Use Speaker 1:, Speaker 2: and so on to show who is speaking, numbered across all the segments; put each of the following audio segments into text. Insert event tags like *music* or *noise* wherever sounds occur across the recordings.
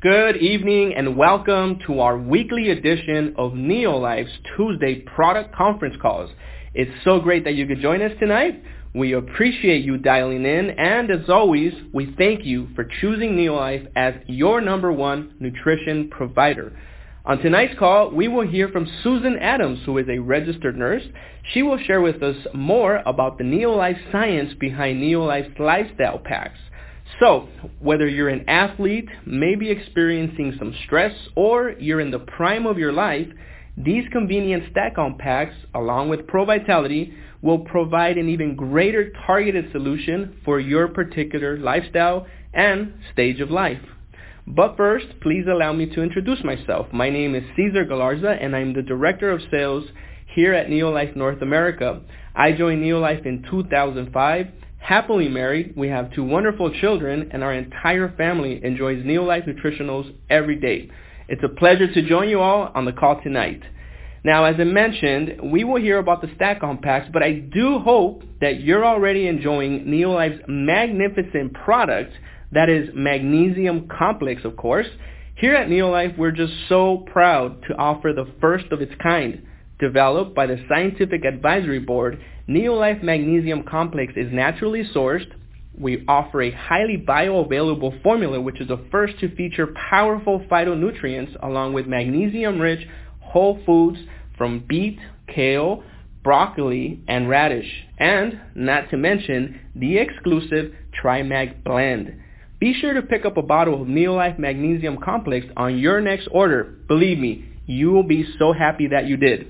Speaker 1: Good evening and welcome to our weekly edition of Neolife's Tuesday product conference calls. It's so great that you could join us tonight. We appreciate you dialing in and as always, we thank you for choosing Neolife as your number one nutrition provider. On tonight's call, we will hear from Susan Adams, who is a registered nurse. She will share with us more about the Neolife science behind Neolife's lifestyle packs. So, whether you're an athlete, maybe experiencing some stress, or you're in the prime of your life, these convenient stack-on packs, along with Pro Vitality, will provide an even greater targeted solution for your particular lifestyle and stage of life. But first, please allow me to introduce myself. My name is Cesar Galarza, and I'm the Director of Sales here at Neolife North America. I joined Neolife in 2005 happily married, we have two wonderful children, and our entire family enjoys Neolife Nutritionals every day. It's a pleasure to join you all on the call tonight. Now, as I mentioned, we will hear about the stack-on packs, but I do hope that you're already enjoying Neolife's magnificent product, that is magnesium complex, of course. Here at Neolife, we're just so proud to offer the first of its kind, developed by the Scientific Advisory Board Neolife Magnesium Complex is naturally sourced. We offer a highly bioavailable formula which is the first to feature powerful phytonutrients along with magnesium-rich whole foods from beet, kale, broccoli, and radish. And, not to mention, the exclusive TriMag blend. Be sure to pick up a bottle of Neolife Magnesium Complex on your next order. Believe me, you will be so happy that you did.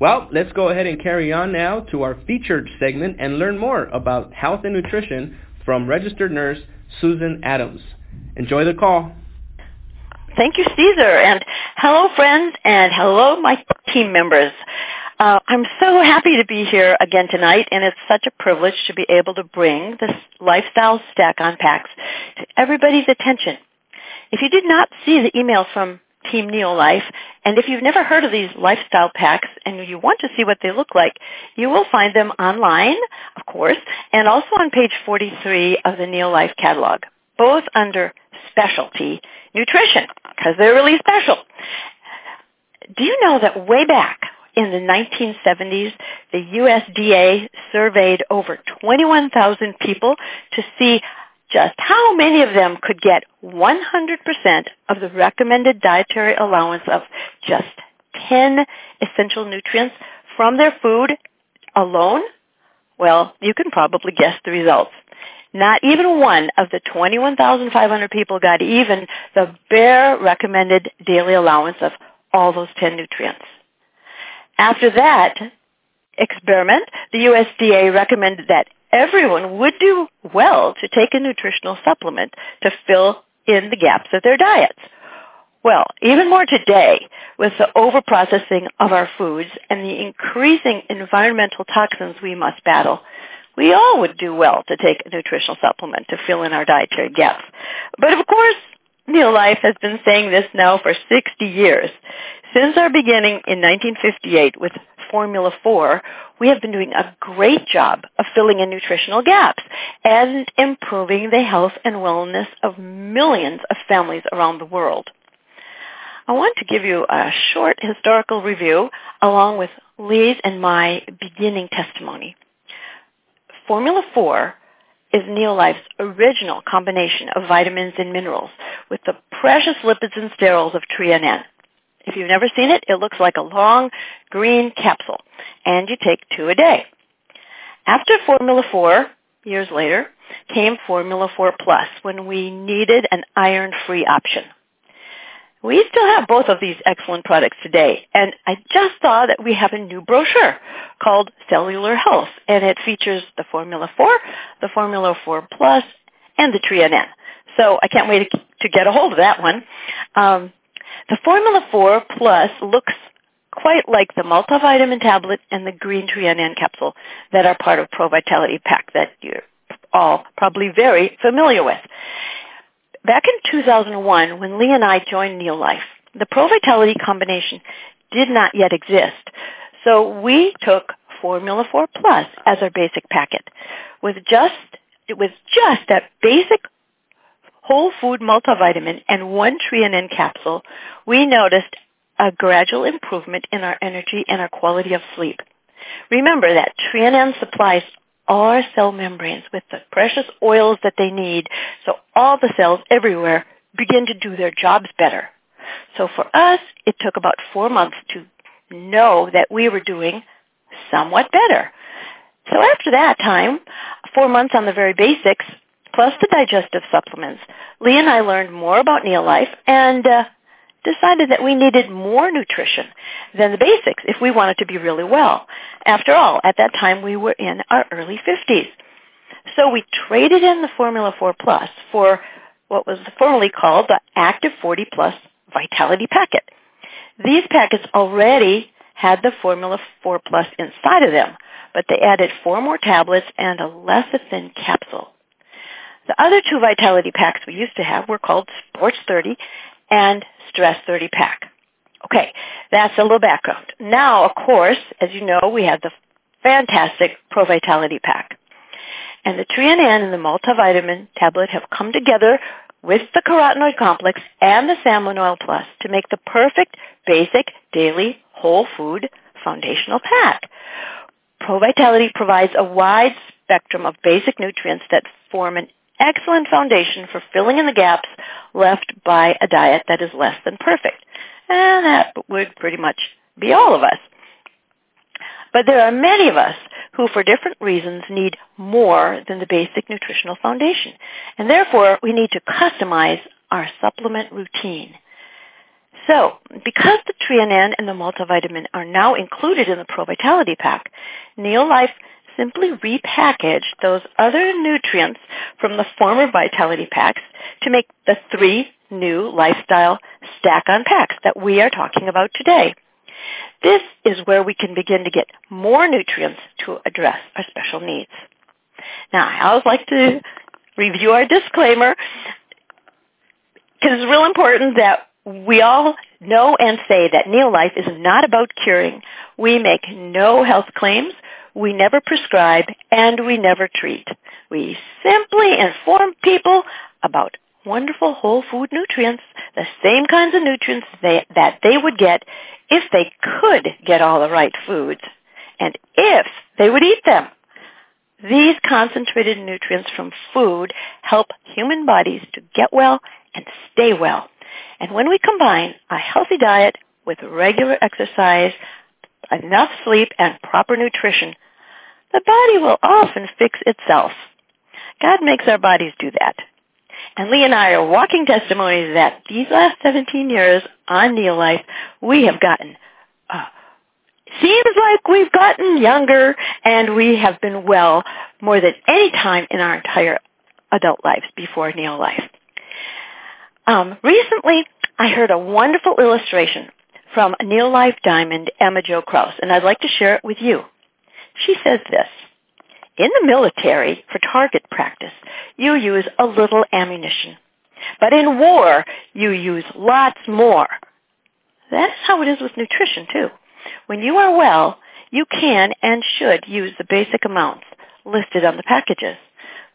Speaker 1: Well, let's go ahead and carry on now to our featured segment and learn more about health and nutrition from registered nurse Susan Adams. Enjoy the call.
Speaker 2: Thank you, Cesar. And hello, friends, and hello, my team members. Uh, I'm so happy to be here again tonight, and it's such a privilege to be able to bring this lifestyle stack on packs to everybody's attention. If you did not see the email from Team Neolife. And if you've never heard of these lifestyle packs and you want to see what they look like, you will find them online, of course, and also on page 43 of the Neolife catalog, both under specialty nutrition, because they're really special. Do you know that way back in the 1970s, the USDA surveyed over 21,000 people to see just how many of them could get 100% of the recommended dietary allowance of just 10 essential nutrients from their food alone? Well, you can probably guess the results. Not even one of the 21,500 people got even the bare recommended daily allowance of all those 10 nutrients. After that experiment, the USDA recommended that everyone would do well to take a nutritional supplement to fill in the gaps of their diets. Well, even more today, with the overprocessing of our foods and the increasing environmental toxins we must battle, we all would do well to take a nutritional supplement to fill in our dietary gaps. But of course, Neolife has been saying this now for 60 years. Since our beginning in 1958 with Formula 4, we have been doing a great job of filling in nutritional gaps and improving the health and wellness of millions of families around the world. I want to give you a short historical review along with Lee's and my beginning testimony. Formula 4 is Neolife's original combination of vitamins and minerals with the precious lipids and sterols of N. If you've never seen it, it looks like a long green capsule, and you take two a day. After Formula 4, years later, came Formula 4 Plus when we needed an iron-free option. We still have both of these excellent products today, and I just saw that we have a new brochure called Cellular Health, and it features the Formula 4, the Formula 4 Plus, and the Tre-en-en. So I can't wait to get a hold of that one. Um, the Formula 4 Plus looks quite like the multivitamin tablet and the green Tre-en-en capsule that are part of Pro Vitality Pack that you're all probably very familiar with. Back in 2001, when Lee and I joined Neolife, the Pro Vitality combination did not yet exist. So we took Formula 4 Plus as our basic packet with just with just that basic whole food multivitamin and one Tre-en-en capsule, we noticed a gradual improvement in our energy and our quality of sleep. Remember that Tre-en-en supplies our cell membranes with the precious oils that they need so all the cells everywhere begin to do their jobs better. So for us, it took about four months to know that we were doing somewhat better. So after that time, four months on the very basics, plus the digestive supplements, Lee and I learned more about Neolife and uh, decided that we needed more nutrition than the basics if we wanted to be really well. After all, at that time we were in our early 50s. So we traded in the Formula 4 Plus for what was formerly called the Active 40 Plus Vitality Packet. These packets already had the Formula 4 Plus inside of them, but they added four more tablets and a lecithin capsule. The other two Vitality packs we used to have were called Sports 30 and Stress 30 pack. Okay, that's a little background. Now, of course, as you know, we have the fantastic Pro Vitality pack. And the Tre-en-en and the multivitamin tablet have come together with the carotenoid complex and the salmon oil plus to make the perfect basic daily whole food foundational pack. Pro Vitality provides a wide spectrum of basic nutrients that form an excellent foundation for filling in the gaps left by a diet that is less than perfect. And that would pretty much be all of us. But there are many of us who, for different reasons, need more than the basic nutritional foundation. And therefore, we need to customize our supplement routine. So, because the Tre-en-en and the multivitamin are now included in the Pro Vitality Pack, Neolife simply repackaged those other nutrients from the former Vitality Packs to make the three new lifestyle stack-on packs that we are talking about today. This is where we can begin to get more nutrients to address our special needs. Now, I always like to review our disclaimer because it's real important that we all know and say that Neolife is not about curing. We make no health claims. We never prescribe and we never treat. We simply inform people about wonderful whole food nutrients, the same kinds of nutrients they, that they would get if they could get all the right foods and if they would eat them. These concentrated nutrients from food help human bodies to get well and stay well. And when we combine a healthy diet with regular exercise, enough sleep, and proper nutrition, the body will often fix itself. God makes our bodies do that. And Lee and I are walking testimonies that these last 17 years on Neolife, we have gotten, uh, seems like we've gotten younger and we have been well more than any time in our entire adult lives before Neolife. Um, recently, I heard a wonderful illustration from Neolife Diamond Emma Jo Krause, and I'd like to share it with you. She says this, in the military, for target practice, you use a little ammunition. But in war, you use lots more. That's how it is with nutrition, too. When you are well, you can and should use the basic amounts listed on the packages.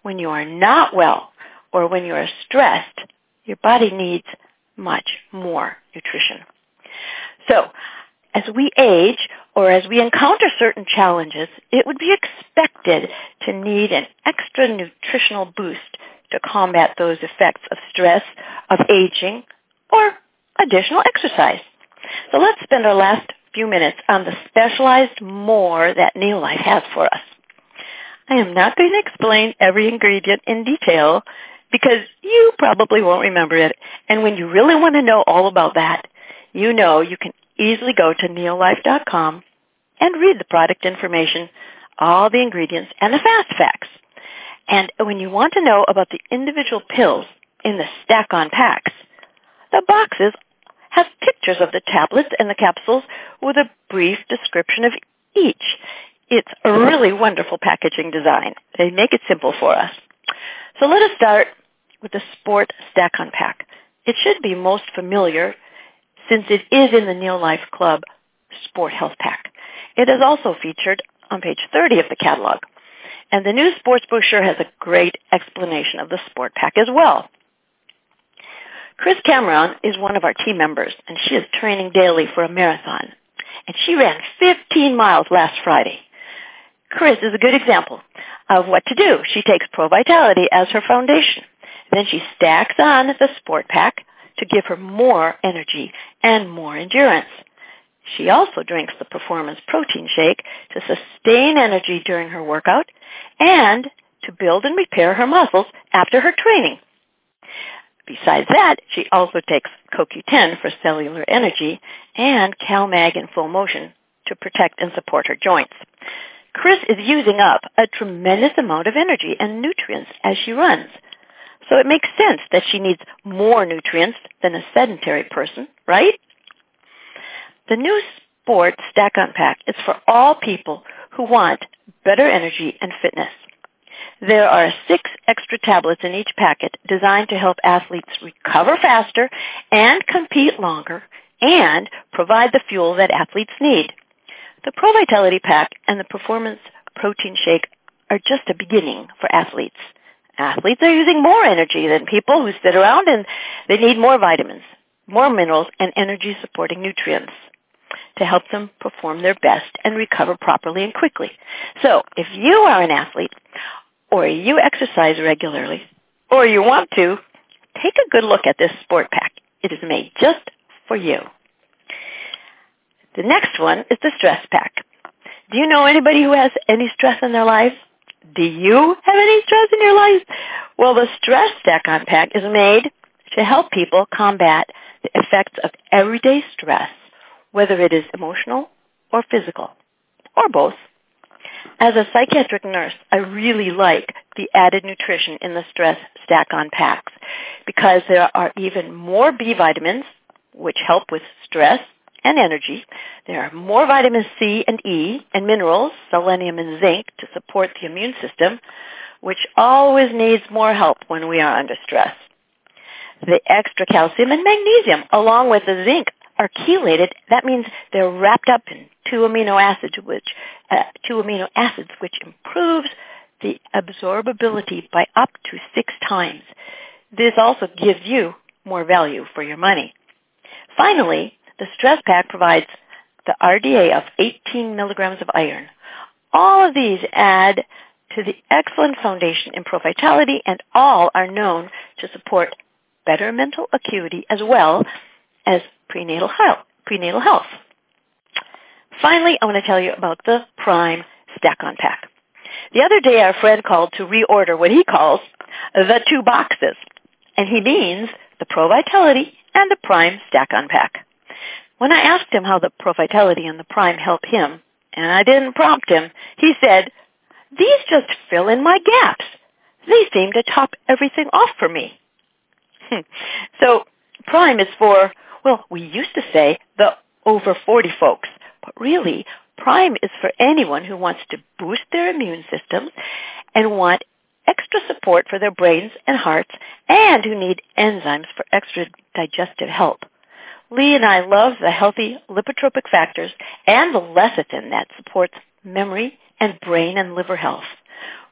Speaker 2: When you are not well, or when you are stressed, your body needs much more nutrition. So, as we age or as we encounter certain challenges, it would be expected to need an extra nutritional boost to combat those effects of stress, of aging, or additional exercise. So let's spend our last few minutes on the specialized more that Neolife has for us. I am not going to explain every ingredient in detail because you probably won't remember it. And when you really want to know all about that, you know you can easily go to neolife.com and read the product information, all the ingredients, and the fast facts. And when you want to know about the individual pills in the stack-on packs, the boxes have pictures of the tablets and the capsules with a brief description of each. It's a really wonderful packaging design. They make it simple for us. So let us start with the Sport Stack-On Pack. It should be most familiar since it is in the Neolife Club Sport Health Pack. It is also featured on page 30 of the catalog. And the new sports brochure has a great explanation of the sport pack as well. Chris Cameron is one of our team members, and she is training daily for a marathon. And she ran 15 miles last Friday. Chris is a good example of what to do. She takes Pro Vitality as her foundation. Then she stacks on the Sport Pack to give her more energy and more endurance. She also drinks the Performance Protein Shake to sustain energy during her workout and to build and repair her muscles after her training. Besides that, she also takes CoQ10 for cellular energy and CalMag in full motion to protect and support her joints. Chris is using up a tremendous amount of energy and nutrients as she runs. So it makes sense that she needs more nutrients than a sedentary person, right? The new Sport Stack On Pack is for all people who want better energy and fitness. There are six extra tablets in each packet designed to help athletes recover faster and compete longer and provide the fuel that athletes need. The Pro Vitality Pack and the Performance Protein Shake are just a beginning for athletes. Athletes are using more energy than people who sit around and they need more vitamins, more minerals, and energy supporting nutrients to help them perform their best and recover properly and quickly. So if you are an athlete or you exercise regularly or you want to, take a good look at this sport pack. It is made just for you. The next one is the stress pack. Do you know anybody who has any stress in their lives? Do you have any stress in your life? Well, the Stress Stack On Pack is made to help people combat the effects of everyday stress, whether it is emotional or physical, or both. As a psychiatric nurse, I really like the added nutrition in the Stress Stack On Packs because there are even more B vitamins, which help with stress and energy. There are more vitamin C and E and minerals, selenium and zinc, to support the immune system, which always needs more help when we are under stress. The extra calcium and magnesium, along with the zinc, are chelated. That means they're wrapped up in two amino acids, which uh, two amino acids, which improves the absorbability by up to six times. This also gives you more value for your money. Finally, the stress pack provides the RDA of 18 milligrams of iron. All of these add to the excellent foundation in Pro Vitality and all are known to support better mental acuity as well as prenatal health. Prenatal health. Finally, I want to tell you about the Prime Stack on Pack. The other day our friend called to reorder what he calls the two boxes, and he means the Pro Vitality and the Prime Stack on Pack. When I asked him how the Pro Vitality and the Prime help him, and I didn't prompt him, he said, these just fill in my gaps. They seem to top everything off for me. *laughs* So Prime is for, well, we used to say the over 40 folks, but really Prime is for anyone who wants to boost their immune system and want extra support for their brains and hearts and who need enzymes for extra digestive help. Lee and I love the healthy lipotropic factors and the lecithin that supports memory and brain and liver health.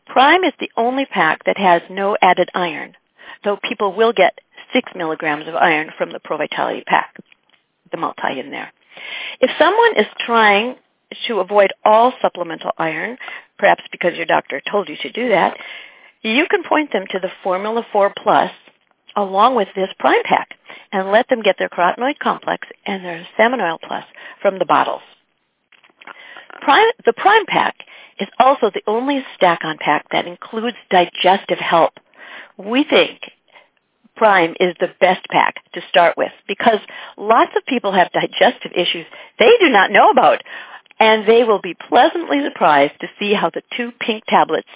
Speaker 2: Prime is the only pack that has no added iron, though people will get 6 milligrams of iron from the Pro Vitality pack, the multi in there. If someone is trying to avoid all supplemental iron, perhaps because your doctor told you to do that, you can point them to the Formula 4 Plus along with this Prime Pack and let them get their carotenoid complex and their salmon oil plus from the bottles. Prime, the Prime Pack is also the only stack-on pack that includes digestive help. We think Prime is the best pack to start with because lots of people have digestive issues they do not know about, and they will be pleasantly surprised to see how the two pink tablets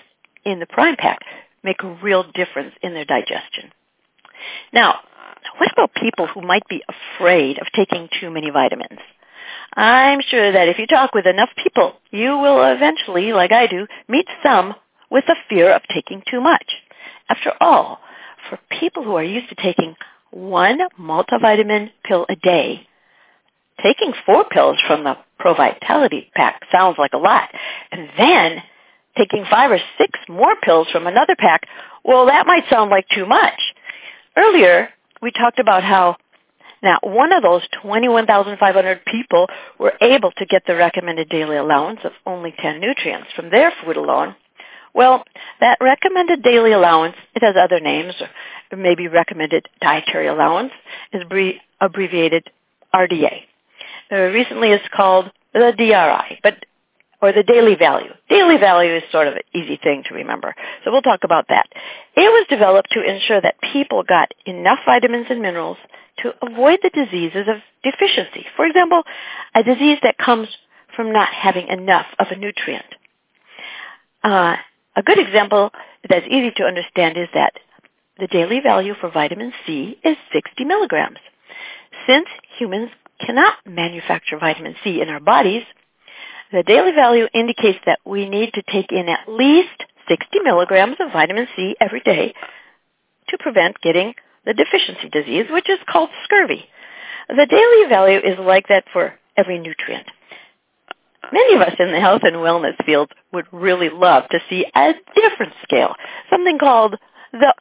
Speaker 2: in the Prime Pack make a real difference in their digestion. Now, what about people who might be afraid of taking too many vitamins? I'm sure that if you talk with enough people, you will eventually, like I do, meet some with a fear of taking too much. After all, for people who are used to taking one multivitamin pill a day, taking four pills from the Pro Vitality pack sounds like a lot. And then taking five or six more pills from another pack, well, that might sound like too much. Earlier, we talked about how now one of those 21,500 people were able to get the recommended daily allowance of only 10 nutrients from their food alone. Well, that recommended daily allowance, it has other names, or maybe recommended dietary allowance, is abbreviated RDA. Uh, recently it's called the DRI, but or the daily value. Daily value is sort of an easy thing to remember. So we'll talk about that. It was developed to ensure that people got enough vitamins and minerals to avoid the diseases of deficiency. For example, a disease that comes from not having enough of a nutrient. Uh, a good example that's easy to understand is that the daily value for vitamin C is 60 milligrams. Since humans cannot manufacture vitamin C in our bodies, the daily value indicates that we need to take in at least 60 milligrams of vitamin C every day to prevent getting the deficiency disease, which is called scurvy. The daily value is like that for every nutrient. Many of us in the health and wellness field would really love to see a different scale, something called the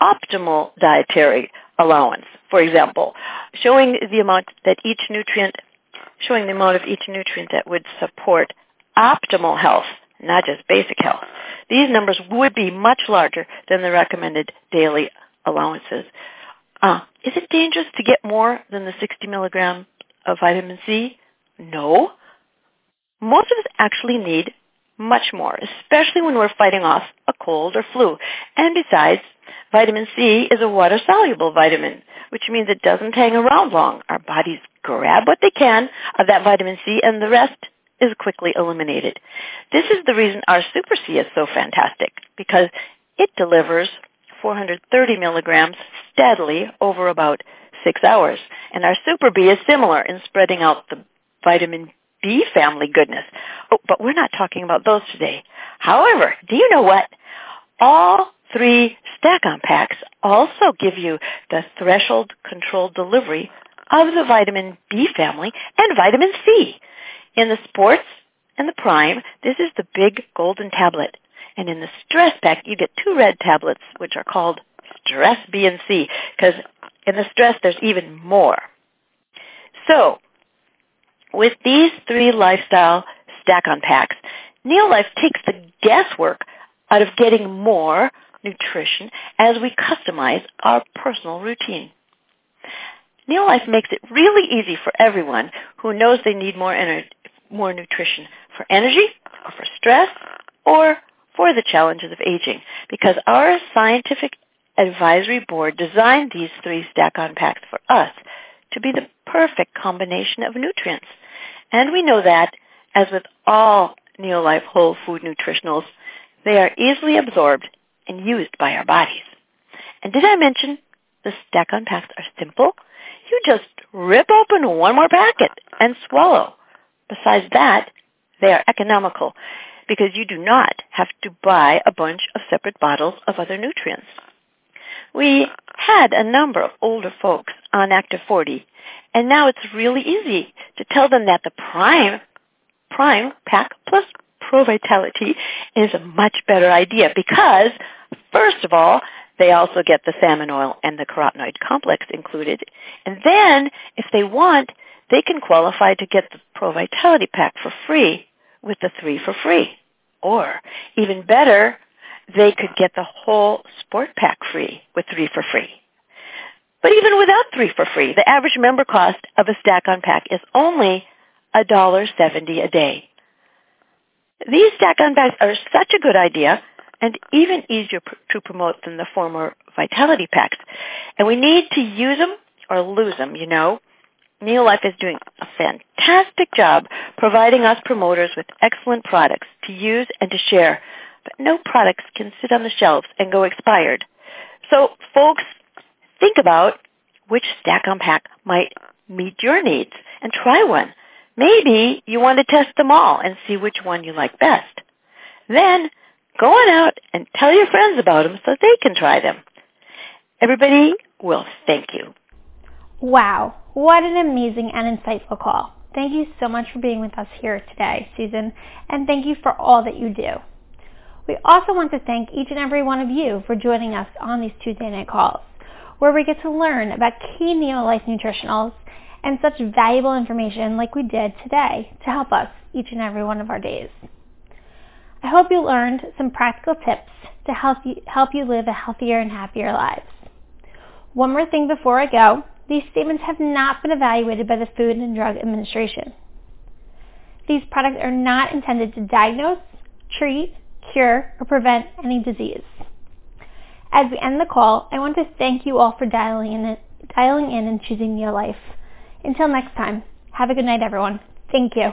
Speaker 2: optimal dietary allowance, for example, showing the amount that each nutrient, showing the amount of each nutrient that would support optimal health, not just basic health. These numbers would be much larger than the recommended daily allowances. Uh, is it dangerous to get more than the 60 milligrams of vitamin C? No. Most of us actually need much more, especially when we're fighting off a cold or flu. And besides, vitamin C is a water-soluble vitamin, which means it doesn't hang around long. Our bodies grab what they can of that vitamin C and the rest is quickly eliminated. This is the reason our Super C is so fantastic because it delivers 430 milligrams steadily over about six hours. And our Super B is similar in spreading out the vitamin B family goodness. Oh, but we're not talking about those today. However, do you know what? All three stack-on packs also give you the threshold controlled delivery of the vitamin B family and vitamin C. In the sports and the prime, this is the big golden tablet. And in the stress pack, you get two red tablets, which are called stress B and C, because in the stress, there's even more. So with these three lifestyle stack-on packs, Neolife takes the guesswork out of getting more nutrition as we customize our personal routine. Neolife makes it really easy for everyone who knows they need more, ener- more nutrition for energy or for stress or for the challenges of aging because our scientific advisory board designed these three stack-on packs for us to be the perfect combination of nutrients. And we know that, as with all Neolife whole food nutritionals, they are easily absorbed and used by our bodies. And did I mention the stack-on packs are simple? You just rip open one more packet and swallow. Besides that, they are economical because you do not have to buy a bunch of separate bottles of other nutrients. We had a number of older folks on Active 40 and now it's really easy to tell them that the Prime Prime Pack plus Pro Vitality is a much better idea because, first of all, they also get the salmon oil and the carotenoid complex included. And then, if they want, they can qualify to get the Pro Vitality Pack for free with the three for free. Or, even better, they could get the whole Sport Pack free with three for free. But even without three for free, the average member cost of a stack-on pack is only $1.70 a day. These stack-on packs are such a good idea and even easier pr- to promote than the former Vitality packs. And we need to use them or lose them, you know. Neolife is doing a fantastic job providing us promoters with excellent products to use and to share. But no products can sit on the shelves and go expired. So folks, Think about which stack-on pack might meet your needs and try one. Maybe you want to test them all and see which one you like best. Then go on out and tell your friends about them so they can try them. Everybody will thank you.
Speaker 3: Wow, what an amazing and insightful call. Thank you so much for being with us here today, Susan, and thank you for all that you do. We also want to thank each and every one of you for joining us on these Tuesday night calls. where we get to learn about key Neolife nutritionals and such valuable information like we did today to help us each and every one of our days. I hope you learned some practical tips to help you, help you live a healthier and happier lives. One more thing before I go. These statements have not been evaluated by the Food and Drug Administration. These products are not intended to diagnose, treat, cure, or prevent any disease. As we end the call, I want to thank you all for dialing in, dialing in and choosing your Neolife. Until next time, have a good night, everyone. Thank you.